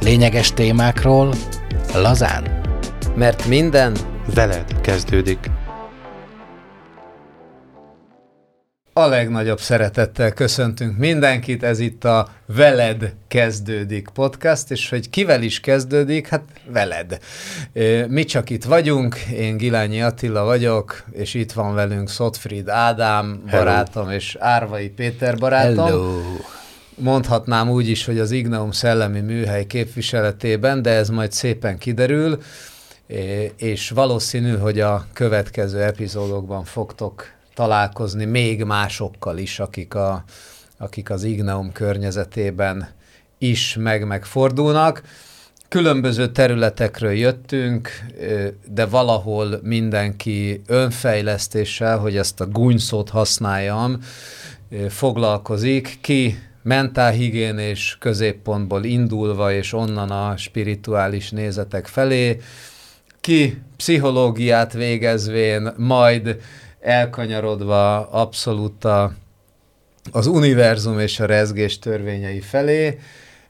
Lényeges témákról lazán. Mert minden veled kezdődik. A legnagyobb szeretettel köszöntünk mindenkit, ez itt a Veled kezdődik podcast, és hogy kivel is kezdődik, hát veled. Mi csak itt vagyunk, én Gilányi Attila vagyok, és itt van velünk Szotfried Ádám Hello. barátom, és Árvai Péter barátom. Hello. Mondhatnám úgy is, hogy az Ignaum Szellemi Műhely képviseletében, de ez majd szépen kiderül, és valószínű, hogy a következő epizódokban fogtok találkozni még másokkal is, akik, a, akik az Ignaum környezetében is meg-megfordulnak. Különböző területekről jöttünk, de valahol mindenki önfejlesztéssel, hogy ezt a gúnyszót használjam, foglalkozik. Ki mentálhigiénés középpontból indulva, és onnan a spirituális nézetek felé, ki pszichológiát végezvén, majd elkanyarodva abszolút a, az univerzum és a rezgés törvényei felé,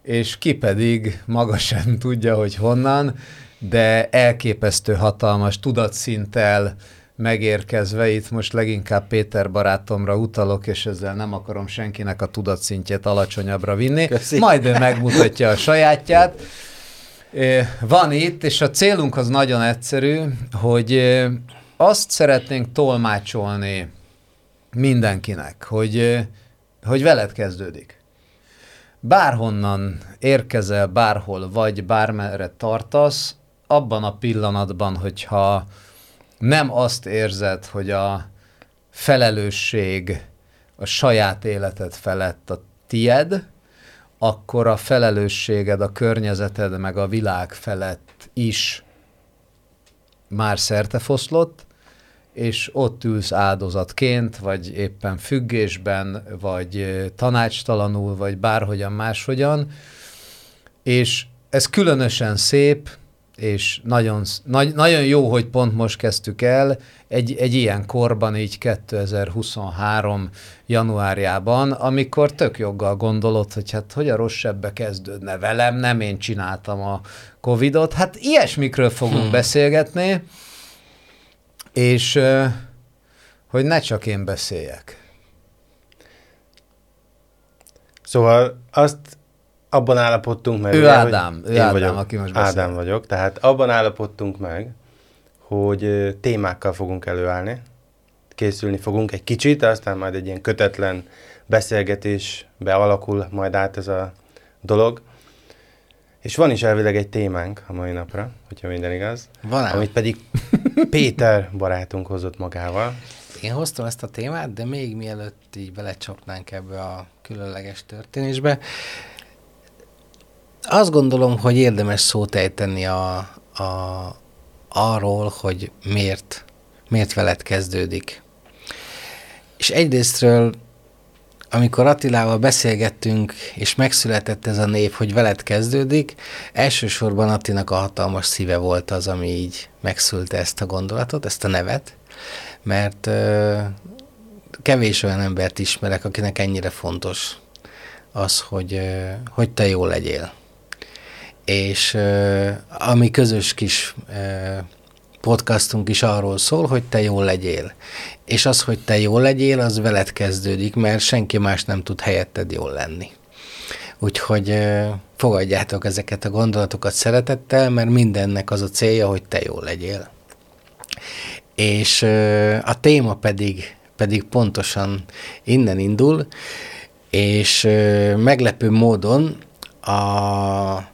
és ki pedig maga sem tudja, hogy honnan, de elképesztő hatalmas tudatszinttel megérkezve, itt most leginkább Péter barátomra utalok, és ezzel nem akarom senkinek a tudatszintjét alacsonyabbra vinni, Köszi. majd ő megmutatja a sajátját. Van itt, és a célunk az nagyon egyszerű, hogy azt szeretnénk tolmácsolni mindenkinek, hogy, hogy veled kezdődik. Bárhonnan érkezel, bárhol vagy, bármerre tartasz, abban a pillanatban, hogyha nem azt érzed, hogy a felelősség a saját életed felett a tied, akkor a felelősséged a környezeted meg a világ felett is már szertefoszlott, és ott ülsz áldozatként, vagy éppen függésben, vagy tanácstalanul, vagy bárhogyan máshogyan, és ez különösen szép, és nagyon, nagy, nagyon jó, hogy pont most kezdtük el, egy, egy ilyen korban, így 2023 januárjában, amikor tök joggal gondolod, hogy hát hogy a rossz sebbe kezdődne velem, nem én csináltam a Covidot. Hát ilyesmikről fogunk hmm. beszélgetni, és hogy ne csak én beszéljek. Szóval azt abban állapodtunk meg. Ő ugye, Ádám, ő én Ádám, vagyok, aki most beszél. Ádám vagyok, tehát abban állapodtunk meg, hogy témákkal fogunk előállni, készülni fogunk egy kicsit, aztán majd egy ilyen kötetlen beszélgetésbe alakul majd át ez a dolog. És van is elvileg egy témánk a mai napra, hogyha minden igaz. Van Amit pedig Péter barátunk hozott magával. Én hoztam ezt a témát, de még mielőtt így belecsapnánk ebbe a különleges történésbe, azt gondolom, hogy érdemes szót ejteni a, a, arról, hogy miért, miért veled kezdődik. És egyrésztről amikor Attilával beszélgettünk, és megszületett ez a név, hogy veled kezdődik, elsősorban Attinak a hatalmas szíve volt az, ami így megszülte ezt a gondolatot, ezt a nevet, mert ö, kevés olyan embert ismerek, akinek ennyire fontos az, hogy, ö, hogy te jó legyél. És ö, ami közös kis podcastunk is arról szól, hogy te jól legyél. És az, hogy te jól legyél, az veled kezdődik, mert senki más nem tud helyetted jól lenni. Úgyhogy fogadjátok ezeket a gondolatokat szeretettel, mert mindennek az a célja, hogy te jól legyél. És a téma pedig, pedig pontosan innen indul, és meglepő módon a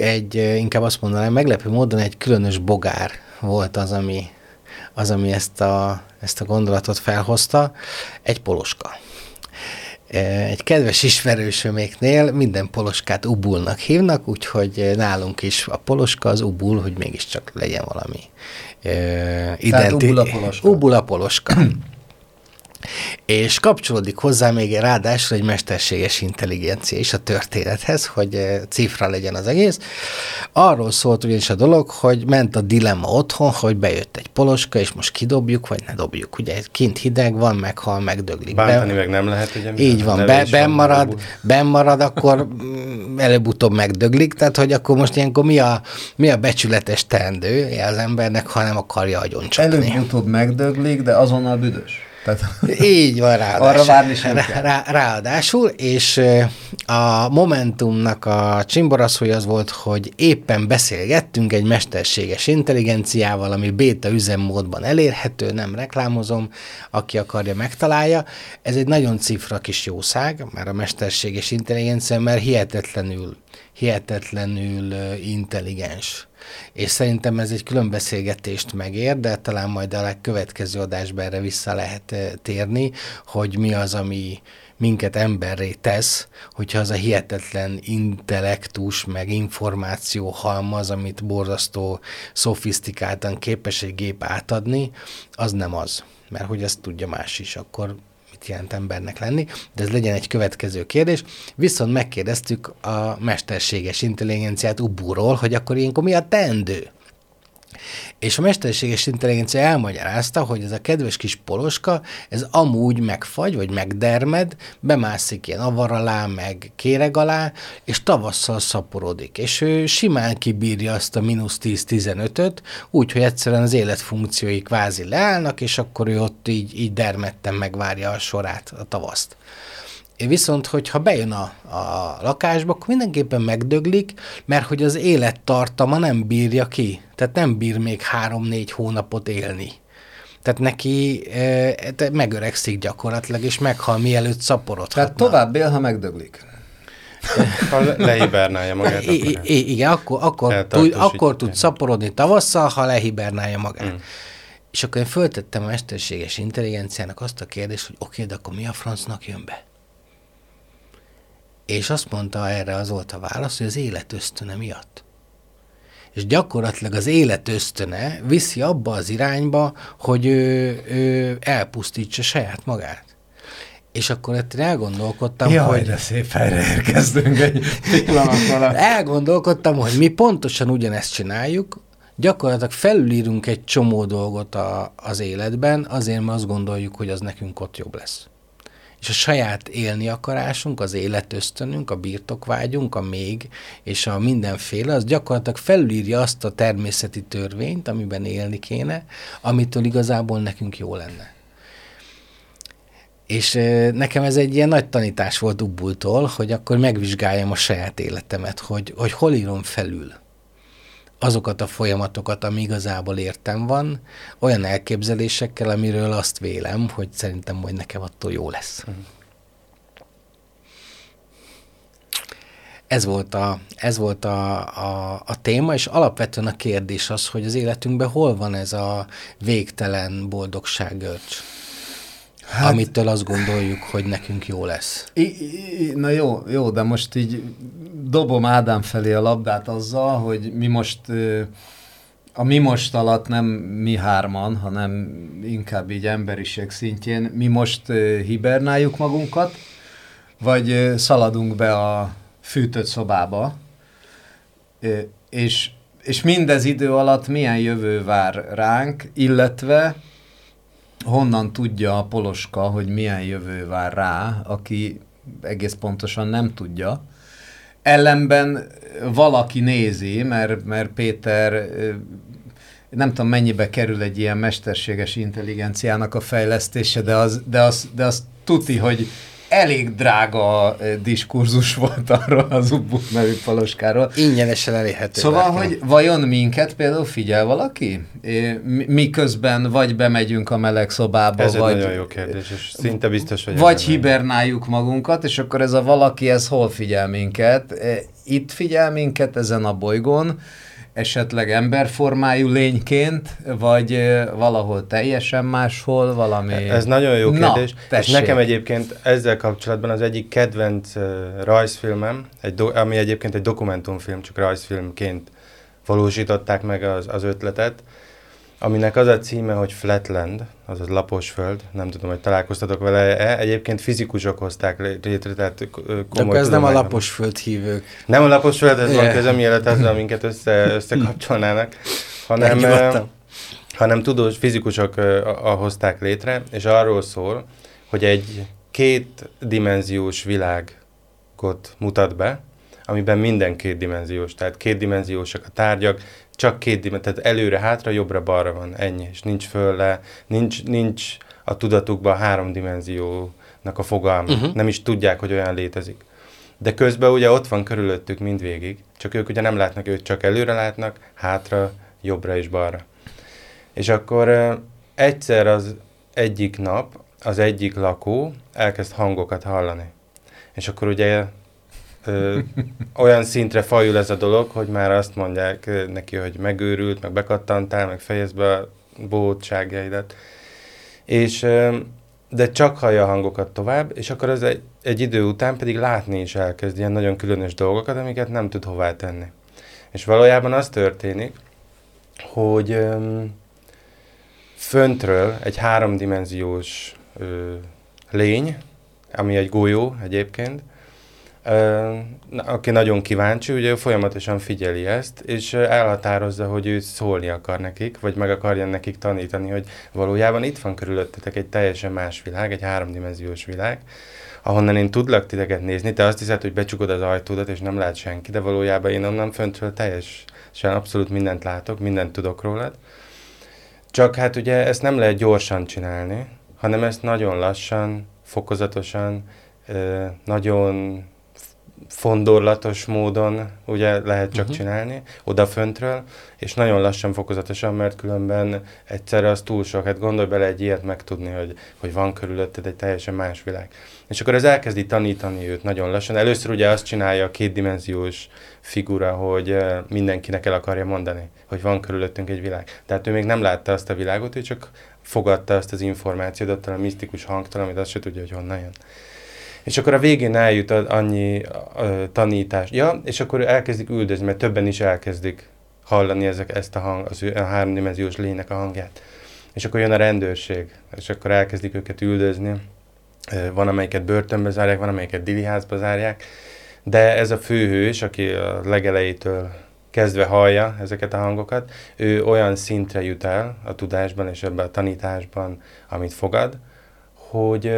egy, inkább azt mondanám, meglepő módon egy különös bogár volt az, ami, az, ami ezt, a, ezt a gondolatot felhozta, egy poloska. Egy kedves ismerősöméknél minden poloskát ubulnak hívnak, úgyhogy nálunk is a poloska az ubul, hogy mégiscsak legyen valami uh, identi... ubul a poloska. Ubul a poloska. És kapcsolódik hozzá még ráadásul egy mesterséges intelligencia is a történethez, hogy eh, cifra legyen az egész. Arról szólt ugyanis a dolog, hogy ment a dilemma otthon, hogy bejött egy poloska, és most kidobjuk, vagy ne dobjuk. Ugye kint hideg van, meghal, megdöglik. Bántani meg nem lehet, ugye? Így van, be, ben marad, ben marad, akkor mm, előbb-utóbb megdöglik, tehát hogy akkor most ilyenkor mi a, mi a becsületes teendő az embernek, ha nem akarja agyoncsapni. Előbb-utóbb megdöglik, de azonnal büdös. Tehát Így van, ráadásul. Arra várni sem rá, rá, Ráadásul, és a Momentumnak a csimboraszója az volt, hogy éppen beszélgettünk egy mesterséges intelligenciával, ami béta üzemmódban elérhető, nem reklámozom, aki akarja, megtalálja. Ez egy nagyon cifra kis jószág, már a mesterséges intelligencia, mert hihetetlenül, hihetetlenül intelligens és szerintem ez egy külön beszélgetést megér, de talán majd a legkövetkező adásban erre vissza lehet eh, térni, hogy mi az, ami minket emberré tesz, hogyha az a hihetetlen intellektus, meg információ halmaz, amit borzasztó szofisztikáltan képes egy gép átadni, az nem az. Mert hogy ezt tudja más is, akkor mit jelent embernek lenni, de ez legyen egy következő kérdés. Viszont megkérdeztük a mesterséges intelligenciát Ubúról, hogy akkor ilyenkor mi a teendő? És a mesterséges intelligencia elmagyarázta, hogy ez a kedves kis poloska, ez amúgy megfagy, vagy megdermed, bemászik ilyen avar alá, meg kéreg alá, és tavasszal szaporodik. És ő simán kibírja azt a mínusz 10-15-öt, úgyhogy egyszerűen az életfunkciói kvázi leállnak, és akkor ő ott így, így dermedten megvárja a sorát, a tavaszt. Viszont, hogyha bejön a, a lakásba, akkor mindenképpen megdöglik, mert hogy az élettartama nem bírja ki. Tehát nem bír még három-négy hónapot élni. Tehát neki e, megöregszik gyakorlatilag, és meghal mielőtt szaporodhatna. Tehát tovább él, ha megdöglik. Ha lehibernálja magát. I, I, igen, akkor, akkor, tud, akkor tud szaporodni tavasszal, ha lehibernálja magát. Mm. És akkor én föltettem a mesterséges intelligenciának azt a kérdést, hogy oké, okay, de akkor mi a francnak jön be? És azt mondta erre az volt a válasz, hogy az élet ösztöne miatt. És gyakorlatilag az élet ösztöne viszi abba az irányba, hogy ő, ő elpusztítsa saját magát. És akkor itt elgondolkodtam, Jaj, hogy... de szép helyre érkeztünk egy pillanat Elgondolkodtam, hogy mi pontosan ugyanezt csináljuk, gyakorlatilag felülírunk egy csomó dolgot a, az életben, azért mert azt gondoljuk, hogy az nekünk ott jobb lesz és a saját élni akarásunk, az életösztönünk, a birtokvágyunk, a még, és a mindenféle, az gyakorlatilag felülírja azt a természeti törvényt, amiben élni kéne, amitől igazából nekünk jó lenne. És nekem ez egy ilyen nagy tanítás volt Ubultól, hogy akkor megvizsgáljam a saját életemet, hogy, hogy hol írom felül azokat a folyamatokat, ami igazából értem van, olyan elképzelésekkel, amiről azt vélem, hogy szerintem majd nekem attól jó lesz. Ez volt, a, ez volt a, a, a téma, és alapvetően a kérdés az, hogy az életünkben hol van ez a végtelen boldogság görcs. Hát, amitől azt gondoljuk, hogy nekünk jó lesz. I, I, na jó, jó, de most így dobom Ádám felé a labdát azzal, hogy mi most a mi most alatt nem mi hárman, hanem inkább így emberiség szintjén, mi most hibernáljuk magunkat, vagy szaladunk be a fűtött szobába, és, és mindez idő alatt milyen jövő vár ránk, illetve honnan tudja a poloska, hogy milyen jövő vár rá, aki egész pontosan nem tudja. Ellenben valaki nézi, mert, mert Péter nem tudom mennyibe kerül egy ilyen mesterséges intelligenciának a fejlesztése, de az, de az, de az tuti, hogy elég drága eh, diskurzus volt arról az Ubbu nevű paloskáról. Ingyenesen elérhető. Szóval, bárki. hogy vajon minket például figyel valaki? Miközben vagy bemegyünk a meleg szobába, ez vagy... Ez egy nagyon jó kérdés, és szinte biztos, hogy... Vagy hibernáljuk magunkat, és akkor ez a valaki, ez hol figyel minket? Itt figyel minket ezen a bolygón, esetleg emberformájú lényként, vagy valahol teljesen máshol, valami... Ez nagyon jó kérdés, Na, és nekem egyébként ezzel kapcsolatban az egyik kedvenc uh, rajzfilmem, egy do, ami egyébként egy dokumentumfilm, csak rajzfilmként valósították meg az, az ötletet, aminek az a címe, hogy Flatland, azaz lapos föld, nem tudom, hogy találkoztatok vele-e, egyébként fizikusok hozták létre, tehát komoly De akkor ez nem a lapos föld hívők. Nem a lapos föld, ez yeah. van közöm, mielőtt ezzel minket össze, összekapcsolnának, hanem, hanem tudós fizikusok hozták létre, és arról szól, hogy egy két dimenziós világot mutat be, amiben minden kétdimenziós, tehát kétdimenziósak a tárgyak, csak két dimenzió, tehát előre-hátra, jobbra-balra van, ennyi, és nincs föl le, nincs, nincs a tudatukban három dimenziónak a fogalma, uh-huh. nem is tudják, hogy olyan létezik. De közben ugye ott van körülöttük mindvégig, csak ők ugye nem látnak, ők csak előre látnak, hátra, jobbra és balra. És akkor uh, egyszer az egyik nap az egyik lakó elkezd hangokat hallani. És akkor ugye ö, olyan szintre fajul ez a dolog, hogy már azt mondják neki, hogy megőrült, meg bekattantál, meg fejezd be a bótságjaidat. És, ö, de csak hallja a hangokat tovább, és akkor az egy, egy idő után pedig látni is elkezd ilyen nagyon különös dolgokat, amiket nem tud hová tenni. És valójában az történik, hogy ö, föntről egy háromdimenziós ö, lény, ami egy golyó egyébként, aki nagyon kíváncsi, ugye folyamatosan figyeli ezt, és elhatározza, hogy ő szólni akar nekik, vagy meg akarja nekik tanítani, hogy valójában itt van körülöttetek egy teljesen más világ, egy háromdimenziós világ, ahonnan én tudlak titeket nézni, te azt hiszed, hogy becsukod az ajtódat, és nem lát senki, de valójában én onnan föntről teljesen abszolút mindent látok, mindent tudok rólad. Csak hát ugye ezt nem lehet gyorsan csinálni, hanem ezt nagyon lassan, fokozatosan, nagyon fondorlatos módon ugye lehet csak uh-huh. csinálni, odaföntről, és nagyon lassan, fokozatosan, mert különben egyszerre az túl sok. Hát gondolj bele egy ilyet megtudni, hogy, hogy van körülötted egy teljesen más világ. És akkor ez elkezdi tanítani őt nagyon lassan. Először ugye azt csinálja a kétdimenziós figura, hogy mindenkinek el akarja mondani, hogy van körülöttünk egy világ. Tehát ő még nem látta azt a világot, ő csak fogadta azt az információt attól a misztikus hangtól, amit azt se tudja, hogy honnan jön. És akkor a végén eljut annyi tanítás. Ja, és akkor elkezdik üldözni, mert többen is elkezdik hallani ezek, ezt a, hang, az, a háromdimenziós lénynek a hangját. És akkor jön a rendőrség, és akkor elkezdik őket üldözni. Van, amelyiket börtönbe zárják, van, amelyiket diliházba zárják. De ez a főhős, aki a legelejétől kezdve hallja ezeket a hangokat, ő olyan szintre jut el a tudásban és ebben a tanításban, amit fogad, hogy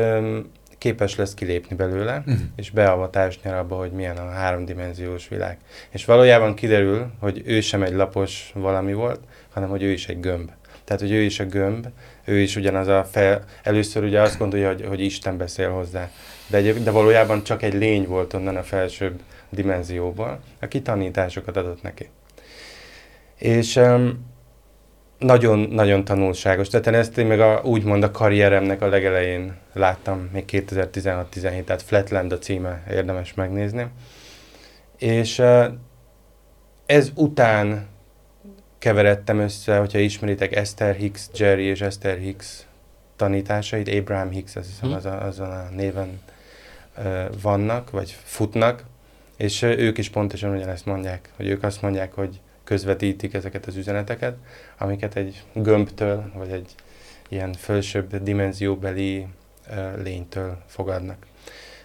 képes lesz kilépni belőle, uh-huh. és beavatást nyer abba, hogy milyen a háromdimenziós világ. És valójában kiderül, hogy ő sem egy lapos valami volt, hanem hogy ő is egy gömb. Tehát, hogy ő is a gömb, ő is ugyanaz a fel... Először ugye azt gondolja, hogy, hogy Isten beszél hozzá, de, egy, de valójában csak egy lény volt onnan a felsőbb dimenzióból, aki tanításokat adott neki. És um, nagyon-nagyon tanulságos. Tehát én ezt én meg a, úgymond a karrieremnek a legelején láttam, még 2016-17, tehát Flatland a címe, érdemes megnézni. És ez után keveredtem össze, hogyha ismeritek Esther Hicks, Jerry és Esther Hicks tanításait, Abraham Hicks, azt hiszem, hm. az a, azon a néven vannak, vagy futnak, és ők is pontosan ugyanezt mondják, hogy ők azt mondják, hogy közvetítik ezeket az üzeneteket, amiket egy gömbtől, vagy egy ilyen felsőbb dimenzióbeli lénytől fogadnak.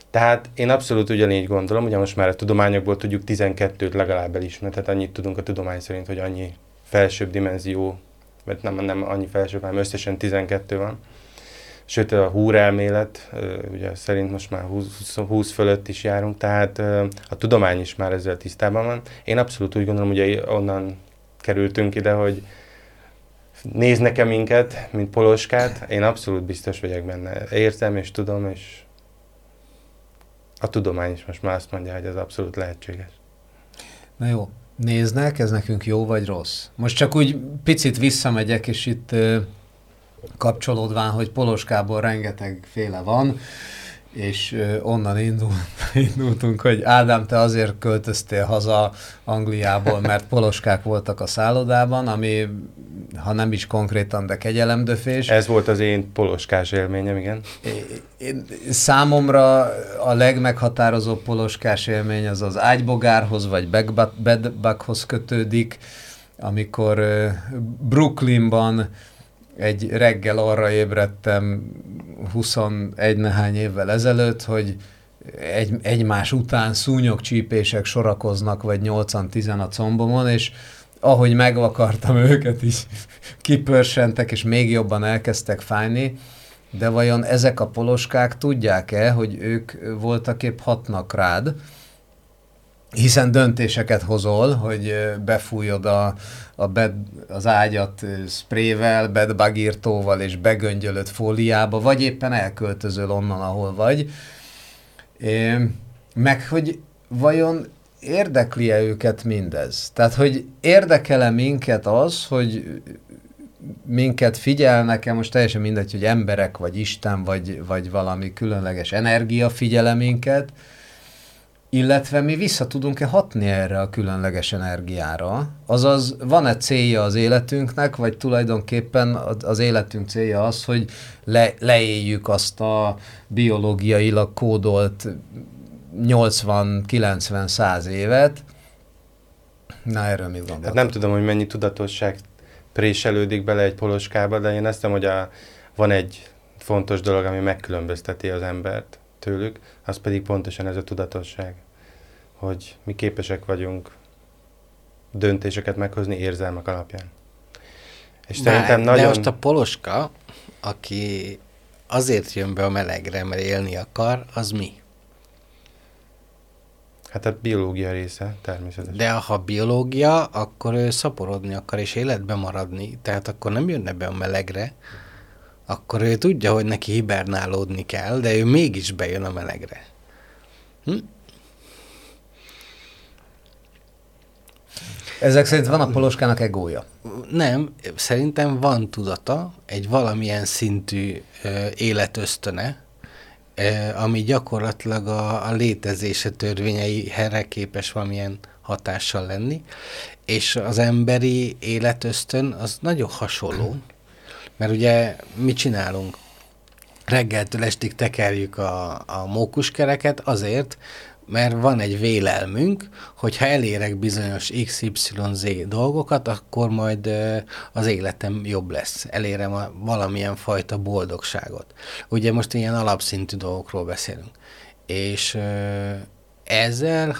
Tehát én abszolút ugyanígy gondolom, ugye most már a tudományokból tudjuk 12-t legalább elismerni, tehát annyit tudunk a tudomány szerint, hogy annyi felsőbb dimenzió, vagy nem, nem annyi felsőbb, hanem összesen 12 van. Sőt, a húrelmélet, ugye szerint most már 20, 20 fölött is járunk, tehát a tudomány is már ezzel tisztában van. Én abszolút úgy gondolom, hogy onnan kerültünk ide, hogy néznek-e minket, mint poloskát, én abszolút biztos vagyok benne. Értem és tudom, és a tudomány is most már azt mondja, hogy ez abszolút lehetséges. Na jó, néznek, ez nekünk jó vagy rossz? Most csak úgy picit visszamegyek, és itt kapcsolódván, hogy Poloskából rengeteg féle van, és onnan indul, indultunk, hogy Ádám, te azért költöztél haza Angliából, mert poloskák voltak a szállodában, ami ha nem is konkrétan, de kegyelemdöfés. Ez volt az én poloskás élményem, igen. Én, számomra a legmeghatározóbb poloskás élmény az az ágybogárhoz, vagy bedbughoz kötődik, amikor Brooklynban egy reggel arra ébredtem 21 nehány évvel ezelőtt, hogy egy, egymás után szúnyogcsípések sorakoznak, vagy 8-10 a combomon, és ahogy megvakartam őket, is kipörsentek, és még jobban elkezdtek fájni, de vajon ezek a poloskák tudják-e, hogy ők voltak épp hatnak rád, hiszen döntéseket hozol, hogy befújod a, a bed, az ágyat sprével, bedbagírtóval és begöngyölöd fóliába, vagy éppen elköltözöl onnan, ahol vagy. Meg hogy vajon érdekli-e őket mindez? Tehát, hogy érdekele minket az, hogy minket figyelnek-e, most teljesen mindegy, hogy emberek, vagy Isten, vagy, vagy valami különleges energia figyele minket, illetve mi vissza tudunk-e hatni erre a különleges energiára? Azaz, van-e célja az életünknek, vagy tulajdonképpen az életünk célja az, hogy le, leéljük azt a biológiailag kódolt 80-90-100 évet? Na, erről mit gondolod? Hát nem tudom, hogy mennyi tudatosság préselődik bele egy poloskába, de én azt hiszem, hogy a, van egy fontos dolog, ami megkülönbözteti az embert tőlük, az pedig pontosan ez a tudatosság hogy mi képesek vagyunk döntéseket meghozni érzelmek alapján. És Bár, szerintem nagyon... De most a Poloska, aki azért jön be a melegre, mert élni akar, az mi? Hát a biológia része, természetesen. De ha biológia, akkor ő szaporodni akar és életbe maradni, tehát akkor nem jönne be a melegre, akkor ő tudja, hogy neki hibernálódni kell, de ő mégis bejön a melegre. Hm? Ezek szerint van a poloskának egója? Nem, szerintem van tudata, egy valamilyen szintű ö, életösztöne, ö, ami gyakorlatilag a, a létezése törvényeihez képes valamilyen hatással lenni, és az emberi életösztön az nagyon hasonló, mert ugye mit csinálunk? Reggeltől estig tekerjük a, a mókuskereket azért, mert van egy vélelmünk, hogy ha elérek bizonyos XYZ dolgokat, akkor majd az életem jobb lesz. Elérem a valamilyen fajta boldogságot. Ugye most ilyen alapszintű dolgokról beszélünk. És ezzel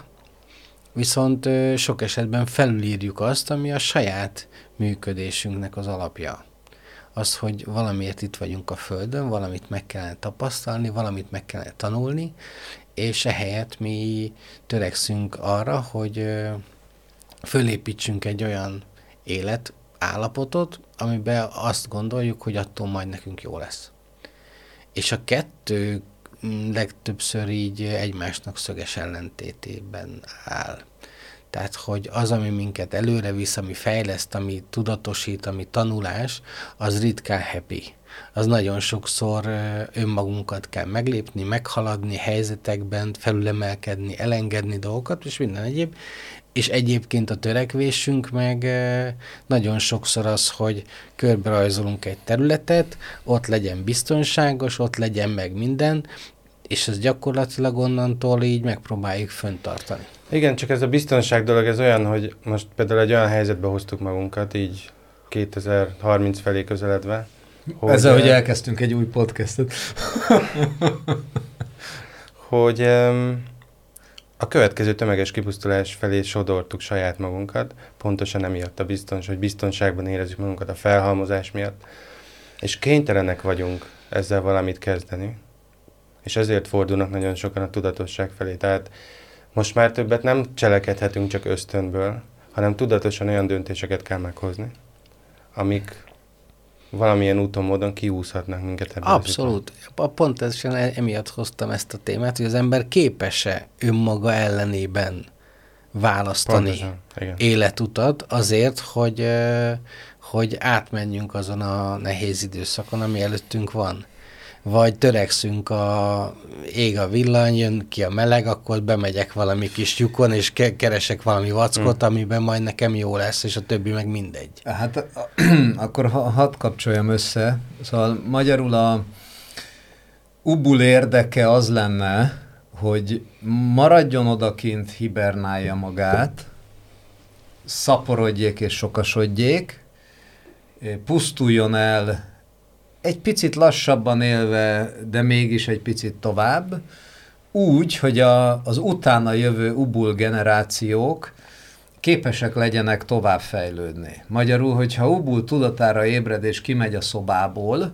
viszont sok esetben felülírjuk azt, ami a saját működésünknek az alapja. Az, hogy valamiért itt vagyunk a Földön, valamit meg kellene tapasztalni, valamit meg kellene tanulni, és ehelyett mi törekszünk arra, hogy fölépítsünk egy olyan élet állapotot, amiben azt gondoljuk, hogy attól majd nekünk jó lesz. És a kettő legtöbbször így egymásnak szöges ellentétében áll. Tehát, hogy az, ami minket előre visz, ami fejleszt, ami tudatosít, ami tanulás, az ritkán happy az nagyon sokszor önmagunkat kell meglépni, meghaladni helyzetekben, felülemelkedni, elengedni dolgokat, és minden egyéb. És egyébként a törekvésünk meg nagyon sokszor az, hogy körbe rajzolunk egy területet, ott legyen biztonságos, ott legyen meg minden, és ez gyakorlatilag onnantól így megpróbáljuk föntartani. Igen, csak ez a biztonság dolog, ez olyan, hogy most például egy olyan helyzetbe hoztuk magunkat, így 2030 felé közeledve, hogy, Ezzel, hogy elkezdtünk egy új podcastot. hogy um, a következő tömeges kipusztulás felé sodortuk saját magunkat, pontosan emiatt a biztonság, hogy biztonságban érezzük magunkat a felhalmozás miatt, és kénytelenek vagyunk ezzel valamit kezdeni, és ezért fordulnak nagyon sokan a tudatosság felé. Tehát most már többet nem cselekedhetünk csak ösztönből, hanem tudatosan olyan döntéseket kell meghozni, amik valamilyen úton, módon kiúszhatnak minket ebből. Abszolút. Pont ezzel emiatt hoztam ezt a témát, hogy az ember képes-e önmaga ellenében választani Pontosan, életutat azért, hogy, hogy átmenjünk azon a nehéz időszakon, ami előttünk van vagy törekszünk a ég a villany, jön ki a meleg, akkor bemegyek valami kis lyukon, és ke keresek valami vackot, mm. amiben majd nekem jó lesz, és a többi meg mindegy. Hát akkor ha, hadd kapcsoljam össze. Szóval magyarul a Ubul érdeke az lenne, hogy maradjon odakint, hibernálja magát, szaporodjék és sokasodjék, pusztuljon el egy picit lassabban élve, de mégis egy picit tovább, úgy, hogy a, az utána jövő ubul generációk képesek legyenek továbbfejlődni. Magyarul, hogyha ubul tudatára ébred és kimegy a szobából,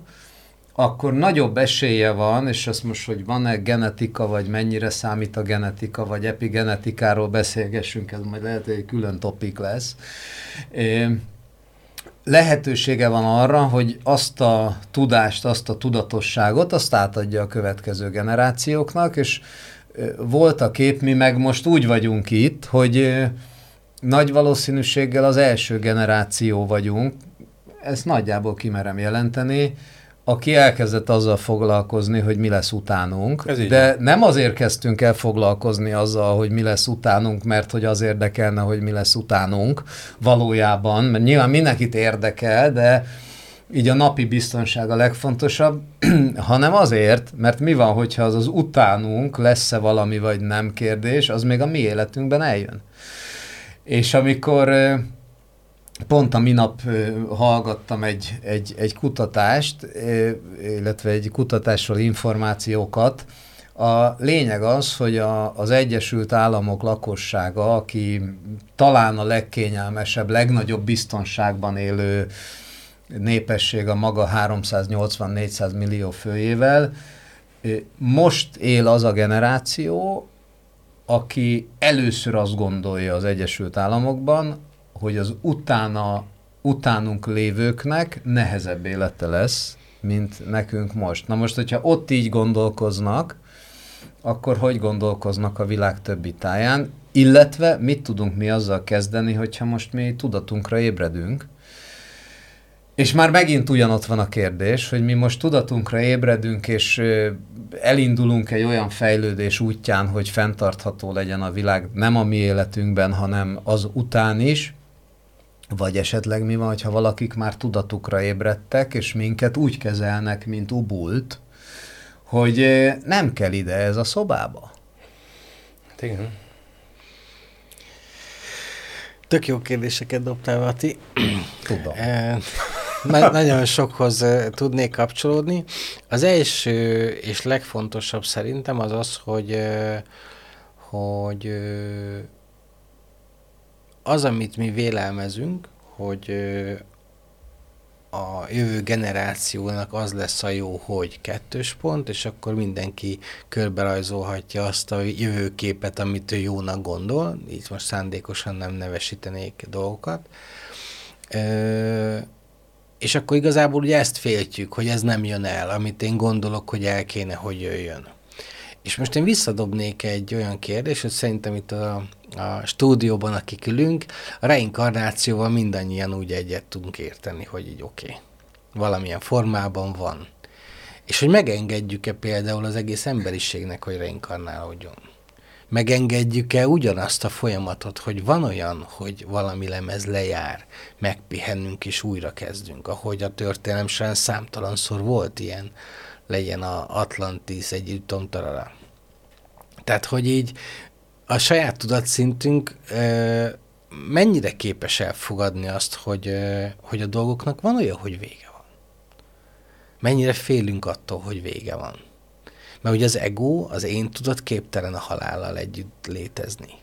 akkor nagyobb esélye van, és azt most, hogy van-e genetika, vagy mennyire számít a genetika, vagy epigenetikáról beszélgessünk, ez majd lehet, hogy egy külön topik lesz. Lehetősége van arra, hogy azt a tudást, azt a tudatosságot, azt átadja a következő generációknak, és volt a kép, mi meg most úgy vagyunk itt, hogy nagy valószínűséggel az első generáció vagyunk, ezt nagyjából kimerem jelenteni, aki elkezdett azzal foglalkozni, hogy mi lesz utánunk, de nem azért kezdtünk el foglalkozni azzal, hogy mi lesz utánunk, mert hogy az érdekelne, hogy mi lesz utánunk valójában, mert nyilván mindenkit érdekel, de így a napi biztonság a legfontosabb, hanem azért, mert mi van, hogyha az az utánunk lesz-e valami vagy nem kérdés, az még a mi életünkben eljön. És amikor pont a minap hallgattam egy, egy, egy kutatást, illetve egy kutatásról információkat. A lényeg az, hogy a, az Egyesült Államok lakossága, aki talán a legkényelmesebb, legnagyobb biztonságban élő népesség a maga 380-400 millió főjével, most él az a generáció, aki először azt gondolja az Egyesült Államokban, hogy az utána, utánunk lévőknek nehezebb élete lesz, mint nekünk most. Na most, hogyha ott így gondolkoznak, akkor hogy gondolkoznak a világ többi táján, illetve mit tudunk mi azzal kezdeni, hogyha most mi tudatunkra ébredünk, és már megint ugyanott van a kérdés, hogy mi most tudatunkra ébredünk, és elindulunk egy olyan fejlődés útján, hogy fenntartható legyen a világ nem a mi életünkben, hanem az után is, vagy esetleg mi van, ha valakik már tudatukra ébredtek, és minket úgy kezelnek, mint ubult, hogy nem kell ide ez a szobába. Hát igen. Tök jó kérdéseket dobtál, Mati. Tudom. Na, nagyon sokhoz tudnék kapcsolódni. Az első és legfontosabb szerintem az az, hogy, hogy az, amit mi vélelmezünk, hogy a jövő generációnak az lesz a jó, hogy kettős pont, és akkor mindenki körberajzolhatja azt a jövőképet, amit ő jónak gondol, így most szándékosan nem nevesítenék dolgokat. Ö, és akkor igazából ugye ezt féltjük, hogy ez nem jön el, amit én gondolok, hogy el kéne, hogy jöjjön. És most én visszadobnék egy olyan kérdést, hogy szerintem itt a, a stúdióban, akik ülünk, a reinkarnációval mindannyian úgy egyet tudunk érteni, hogy így oké, okay, valamilyen formában van. És hogy megengedjük-e például az egész emberiségnek, hogy reinkarnálódjon. Megengedjük-e ugyanazt a folyamatot, hogy van olyan, hogy valami lemez lejár, megpihennünk és újra kezdünk, ahogy a történelem során számtalanszor volt ilyen legyen a Atlantis egy tomtarara. Tehát, hogy így a saját tudatszintünk mennyire képes elfogadni azt, hogy, hogy a dolgoknak van olyan, hogy vége van. Mennyire félünk attól, hogy vége van. Mert ugye az ego, az én tudat képtelen a halállal együtt létezni.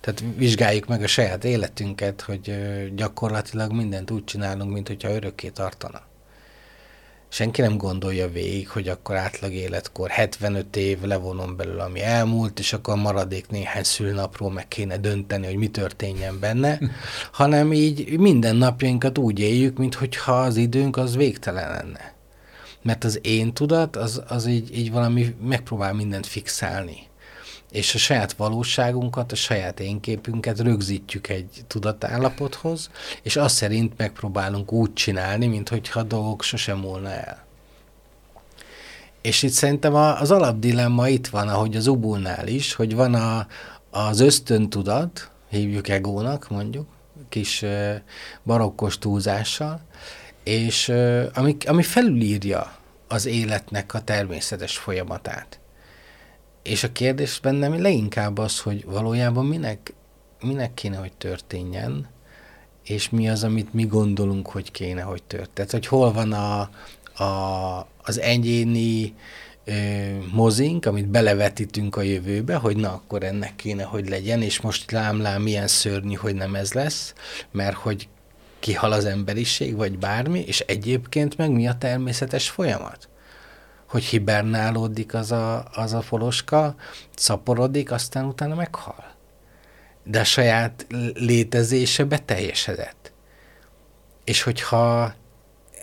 Tehát vizsgáljuk meg a saját életünket, hogy gyakorlatilag mindent úgy csinálunk, mint hogyha örökké tartana senki nem gondolja végig, hogy akkor átlag életkor 75 év levonom belül, ami elmúlt, és akkor maradék néhány szülnapról meg kéne dönteni, hogy mi történjen benne, hanem így minden napjainkat úgy éljük, mintha az időnk az végtelen lenne. Mert az én tudat, az, az így, így valami megpróbál mindent fixálni és a saját valóságunkat, a saját énképünket rögzítjük egy tudatállapothoz, és azt szerint megpróbálunk úgy csinálni, mint hogyha a dolgok sosem múlna el. És itt szerintem az alapdilemma itt van, ahogy az ubulnál is, hogy van a, az ösztöntudat, hívjuk egónak mondjuk, kis barokkos túlzással, és ami, ami felülírja az életnek a természetes folyamatát. És a kérdés bennem leginkább az, hogy valójában minek, minek kéne, hogy történjen, és mi az, amit mi gondolunk, hogy kéne, hogy tört. Tehát, hogy hol van a, a, az egyéni ö, mozink, amit belevetítünk a jövőbe, hogy na, akkor ennek kéne, hogy legyen, és most lám-lám milyen szörnyű, hogy nem ez lesz, mert hogy kihal az emberiség, vagy bármi, és egyébként meg mi a természetes folyamat? Hogy hibernálódik az a, az a foloska, szaporodik, aztán utána meghal. De a saját létezése beteljesedett. És hogyha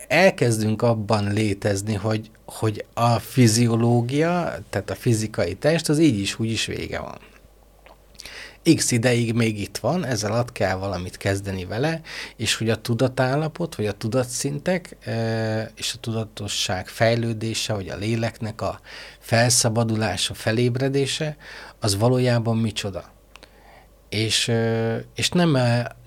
elkezdünk abban létezni, hogy, hogy a fiziológia, tehát a fizikai test, az így is, úgy is vége van. X ideig még itt van, ezzel alatt kell valamit kezdeni vele, és hogy a tudatállapot, vagy a tudatszintek, és a tudatosság fejlődése, vagy a léleknek a felszabadulása, felébredése, az valójában micsoda. És, és nem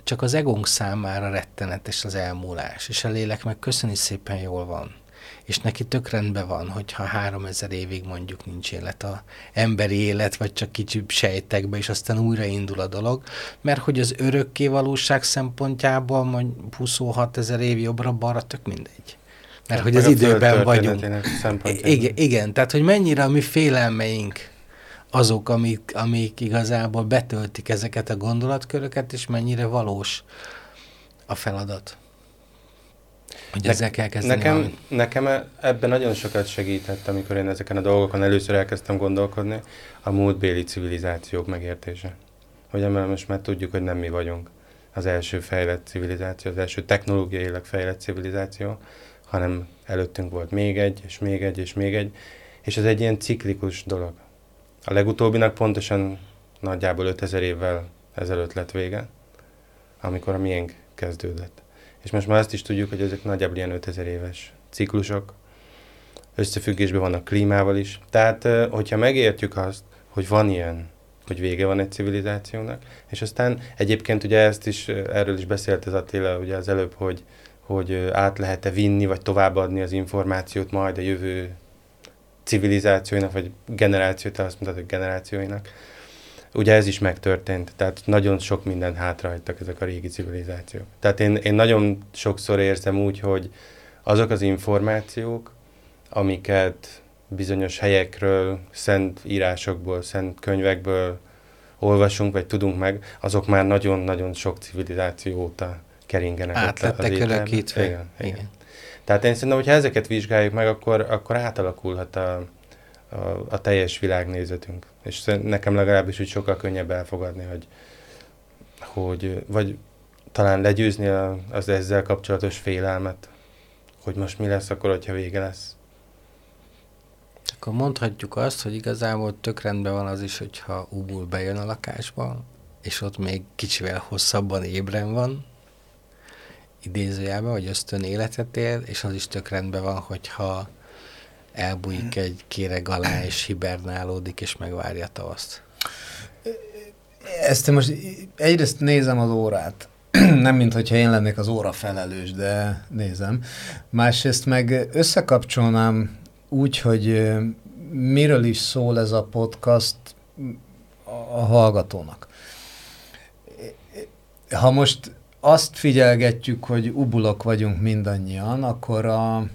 csak az egónk számára rettenetes az elmúlás, és a lélek meg köszöni szépen jól van. És neki tök rendben van, hogyha három ezer évig mondjuk nincs élet, a emberi élet, vagy csak kicsi sejtekbe, és aztán újra indul a dolog, mert hogy az örökké valóság szempontjából mondjuk 26 ezer év jobbra-balra tök mindegy. Mert hogy az időben vagyunk. Igen, igen, tehát hogy mennyire a mi félelmeink azok, amik, amik igazából betöltik ezeket a gondolatköröket, és mennyire valós a feladat. Hogy ezzel kell kezdeni nekem, valami. nekem ebben nagyon sokat segített, amikor én ezeken a dolgokon először elkezdtem gondolkodni, a múltbéli civilizációk megértése. Hogy emellett most már tudjuk, hogy nem mi vagyunk az első fejlett civilizáció, az első technológiailag fejlett civilizáció, hanem előttünk volt még egy, és még egy, és még egy, és ez egy ilyen ciklikus dolog. A legutóbbinak pontosan nagyjából 5000 évvel ezelőtt lett vége, amikor a miénk kezdődött. És most már azt is tudjuk, hogy ezek nagyjából ilyen 5000 éves ciklusok, összefüggésben vannak klímával is. Tehát, hogyha megértjük azt, hogy van ilyen, hogy vége van egy civilizációnak, és aztán egyébként ugye ezt is, erről is beszélt az Attila ugye az előbb, hogy, hogy át lehet-e vinni, vagy továbbadni az információt majd a jövő civilizációinak, vagy generációt, azt mondtad, hogy generációinak. Ugye ez is megtörtént, tehát nagyon sok minden hátrahagytak ezek a régi civilizációk. Tehát én, én nagyon sokszor érzem úgy, hogy azok az információk, amiket bizonyos helyekről, szent írásokból, szent könyvekből olvasunk, vagy tudunk meg, azok már nagyon-nagyon sok civilizáció óta keringenek. Át lettek örökítve. Igen, igen. igen. Tehát én szerintem, hogyha ezeket vizsgáljuk meg, akkor, akkor átalakulhat a, a, teljes világnézetünk. És nekem legalábbis úgy sokkal könnyebb elfogadni, hogy, hogy vagy talán legyőzni a, az ezzel kapcsolatos félelmet, hogy most mi lesz akkor, hogyha vége lesz. Akkor mondhatjuk azt, hogy igazából tök rendben van az is, hogyha Ubul bejön a lakásba, és ott még kicsivel hosszabban ébren van, idézőjelben, vagy ösztön életet él, és az is tök rendben van, hogyha elbújik egy kéreg alá, és hibernálódik, és megvárja tavaszt. Ezt most egyrészt nézem az órát, nem mint hogyha én lennék az óra felelős, de nézem. Másrészt meg összekapcsolnám úgy, hogy miről is szól ez a podcast a hallgatónak. Ha most azt figyelgetjük, hogy ubulok vagyunk mindannyian, akkor a,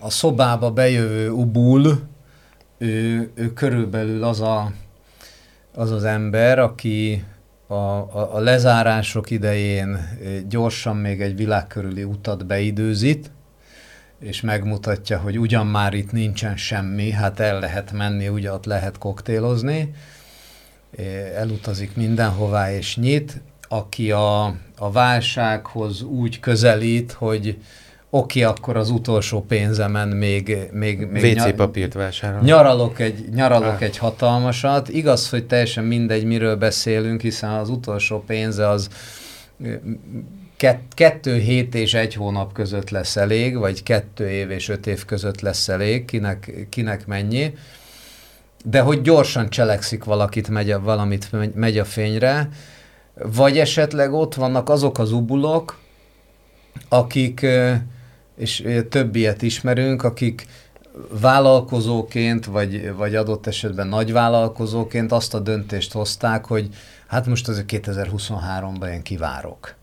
a szobába bejövő ubul, ő, ő körülbelül az, a, az az ember, aki a, a, a lezárások idején gyorsan még egy világkörüli utat beidőzít, és megmutatja, hogy ugyan már itt nincsen semmi, hát el lehet menni, ugye ott lehet koktélozni, elutazik mindenhová és nyit, aki a, a válsághoz úgy közelít, hogy oké, akkor az utolsó pénzemen még... még, még WC papírt vásárol. Nyaralok, egy, nyaralok ah. egy hatalmasat. Igaz, hogy teljesen mindegy, miről beszélünk, hiszen az utolsó pénze az kettő hét és egy hónap között lesz elég, vagy kettő év és öt év között lesz elég, kinek, kinek mennyi. De hogy gyorsan cselekszik valakit, megy a, valamit megy a fényre, vagy esetleg ott vannak azok az ubulok, akik, és több ilyet ismerünk, akik vállalkozóként, vagy, vagy adott esetben nagy vállalkozóként azt a döntést hozták, hogy hát most azért 2023-ban én kivárok.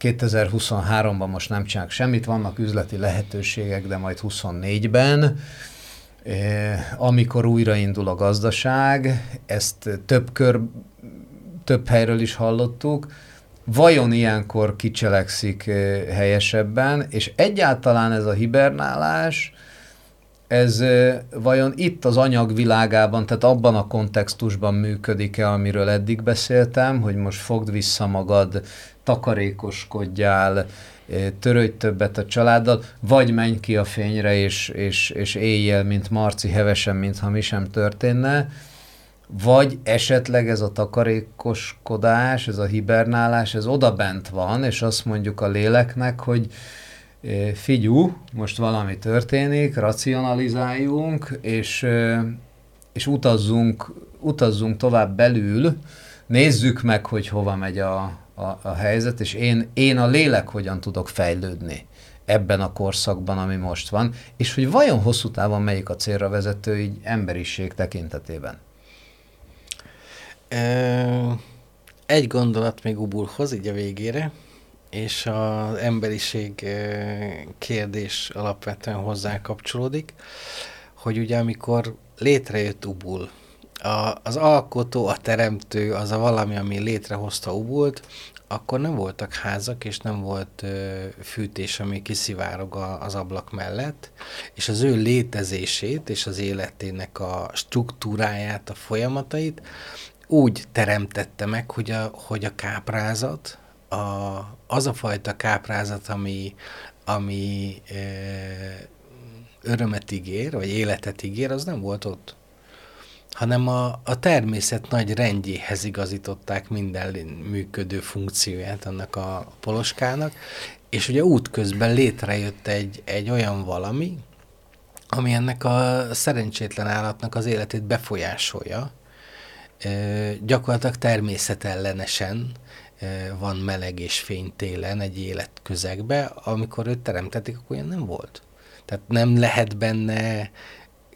2023-ban most nem csinálnak semmit, vannak üzleti lehetőségek, de majd 24-ben, amikor újraindul a gazdaság, ezt több kör, több helyről is hallottuk, vajon ilyenkor kicselekszik helyesebben, és egyáltalán ez a hibernálás, ez vajon itt az anyagvilágában, tehát abban a kontextusban működik-e, amiről eddig beszéltem, hogy most fogd vissza magad, takarékoskodjál, törődj többet a családdal, vagy menj ki a fényre, és, és, és éljél, mint Marci hevesen, mintha mi sem történne, vagy esetleg ez a takarékoskodás, ez a hibernálás, ez oda bent van, és azt mondjuk a léleknek, hogy figyú, most valami történik, racionalizáljunk, és, és utazzunk, utazzunk tovább belül, nézzük meg, hogy hova megy a, a, a helyzet, és én, én a lélek hogyan tudok fejlődni ebben a korszakban, ami most van, és hogy vajon hosszú távon melyik a célra vezető így emberiség tekintetében? Egy gondolat még Ubulhoz, így a végére, és az emberiség kérdés alapvetően hozzá kapcsolódik, hogy ugye amikor létrejött Ubul, a, az alkotó, a teremtő, az a valami, ami létrehozta Ubult, akkor nem voltak házak, és nem volt ö, fűtés, ami kiszivárog a, az ablak mellett, és az ő létezését és az életének a struktúráját, a folyamatait úgy teremtette meg, hogy a, hogy a káprázat, a, az a fajta káprázat, ami, ami e, örömet ígér, vagy életet ígér, az nem volt ott. Hanem a, a természet nagy rendjéhez igazították minden működő funkcióját annak a poloskának, és ugye útközben létrejött egy, egy olyan valami, ami ennek a szerencsétlen állatnak az életét befolyásolja, gyakorlatilag természetellenesen van meleg és fény télen egy életközegbe, amikor őt teremtetik, akkor ilyen nem volt. Tehát nem lehet benne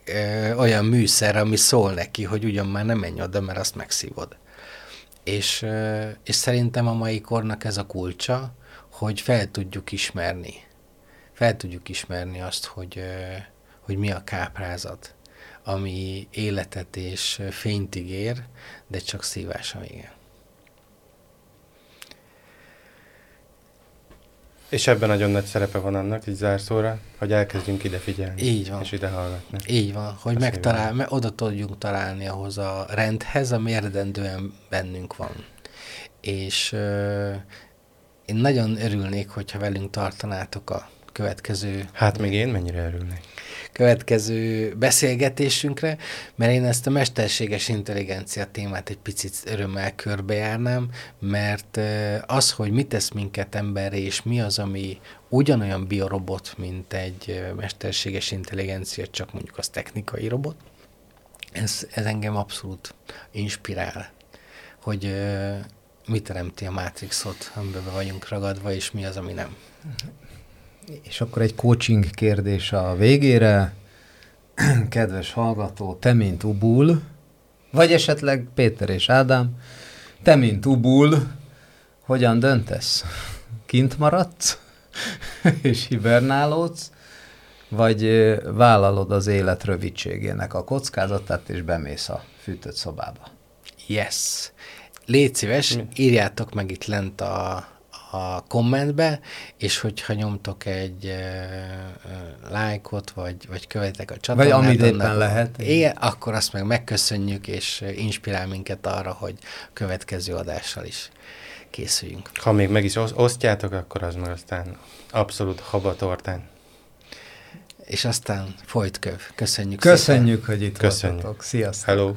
ö, olyan műszer, ami szól neki, hogy ugyan már nem menj oda, mert azt megszívod. És, ö, és szerintem a mai kornak ez a kulcsa, hogy fel tudjuk ismerni. Fel tudjuk ismerni azt, hogy, ö, hogy mi a káprázat, ami életet és fényt ígér, de csak szívás a vége. És ebben nagyon nagy szerepe van annak, így zárszóra, hogy elkezdjünk ide figyelni. Így van. És ide hallgatni. Így van, hogy Azt megtalál, mert oda tudjunk találni ahhoz a rendhez, ami eredendően bennünk van. És euh, én nagyon örülnék, hogyha velünk tartanátok a következő... Hát még én mennyire örülnék következő beszélgetésünkre, mert én ezt a mesterséges intelligencia témát egy picit örömmel körbejárnám, mert az, hogy mit tesz minket emberre, és mi az, ami ugyanolyan biorobot, mint egy mesterséges intelligencia, csak mondjuk az technikai robot, ez, ez engem abszolút inspirál, hogy mi teremti a Matrixot, amiben vagyunk ragadva, és mi az, ami nem. És akkor egy coaching kérdés a végére. Kedves hallgató, te mint Ubul, vagy esetleg Péter és Ádám, te mint Ubul, hogyan döntesz? Kint maradsz? és hibernálódsz? Vagy vállalod az élet rövidségének a kockázatát, és bemész a fűtött szobába? Yes. Légy szíves, írjátok meg itt lent a, a kommentbe, és hogyha nyomtok egy uh, lájkot, vagy, vagy követek a csatornát. Vagy amit éppen lehet. Igen, akkor azt meg megköszönjük, és inspirál minket arra, hogy következő adással is készüljünk. Ha még meg is osztjátok, akkor az meg aztán abszolút habatortán. És aztán folyt köv. Köszönjük Köszönjük, szépen. hogy itt Köszönjük. voltatok. Sziasztok. Hello.